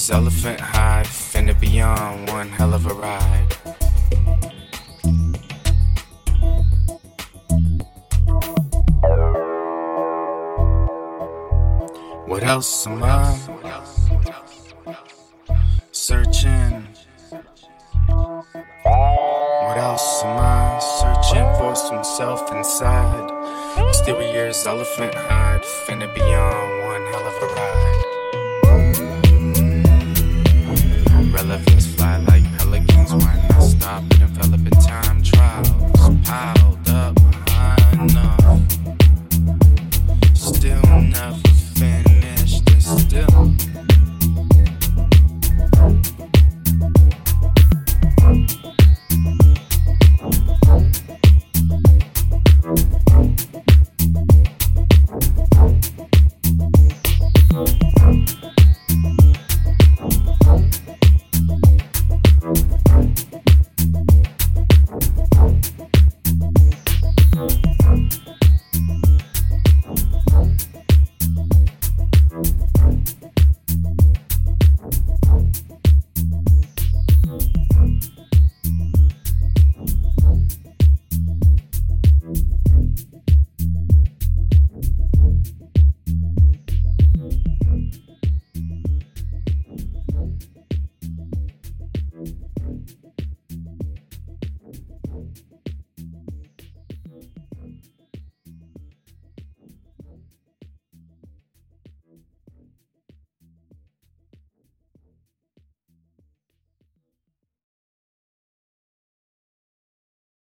Mysterious elephant hide, finna be on one hell of a ride. What else am I searching? What else am I searching for? Some self inside. Mysterious elephant hide, finna be on one hell of a ride. Relevance fly